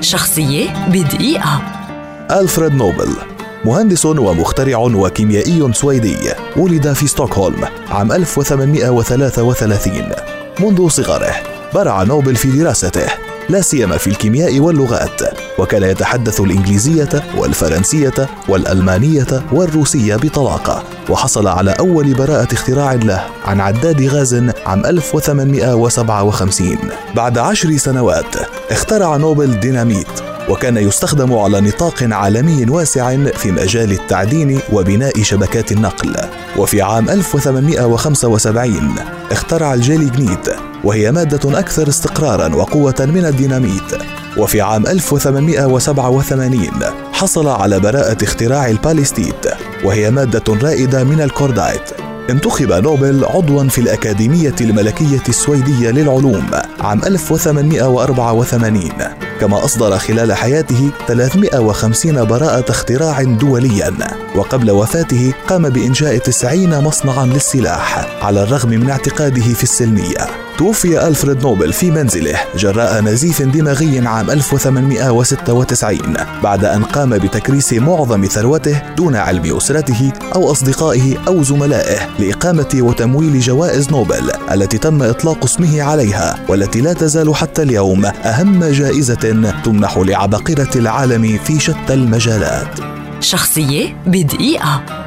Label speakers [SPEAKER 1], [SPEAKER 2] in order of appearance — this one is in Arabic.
[SPEAKER 1] شخصية بدقيقة.
[SPEAKER 2] ألفريد نوبل مهندس ومخترع وكيميائي سويدي ولد في ستوكهولم عام 1833 منذ صغره برع نوبل في دراسته. لا سيما في الكيمياء واللغات. وكان يتحدث الإنجليزية والفرنسية والألمانية والروسية بطلاقه وحصل على أول براءة اختراع له عن عداد غاز عام 1857 بعد عشر سنوات اخترع نوبل ديناميت. وكان يستخدم على نطاق عالمي واسع في مجال التعدين وبناء شبكات النقل. وفي عام 1875 اخترع الجيليجنيت وهي مادة أكثر استقرارا وقوة من الديناميت. وفي عام 1887 حصل على براءة اختراع الباليستيت وهي مادة رائدة من الكوردايت. انتخب نوبل عضوا في الأكاديمية الملكية السويدية للعلوم عام 1884 كما أصدر خلال حياته 350 براءة اختراع دوليا. وقبل وفاته قام بإنشاء 90 مصنعا للسلاح على الرغم من اعتقاده في السلمية. توفي ألفريد نوبل في منزله جراء نزيف دماغي عام 1896 بعد أن قام بتكريس معظم ثروته دون علم أسرته أو أصدقائه أو زملائه لإقامة وتمويل جوائز نوبل التي تم إطلاق اسمه عليها والتي لا تزال حتى اليوم أهم جائزة تمنح لعباقرة العالم في شتى المجالات.
[SPEAKER 1] شخصية بدقيقة.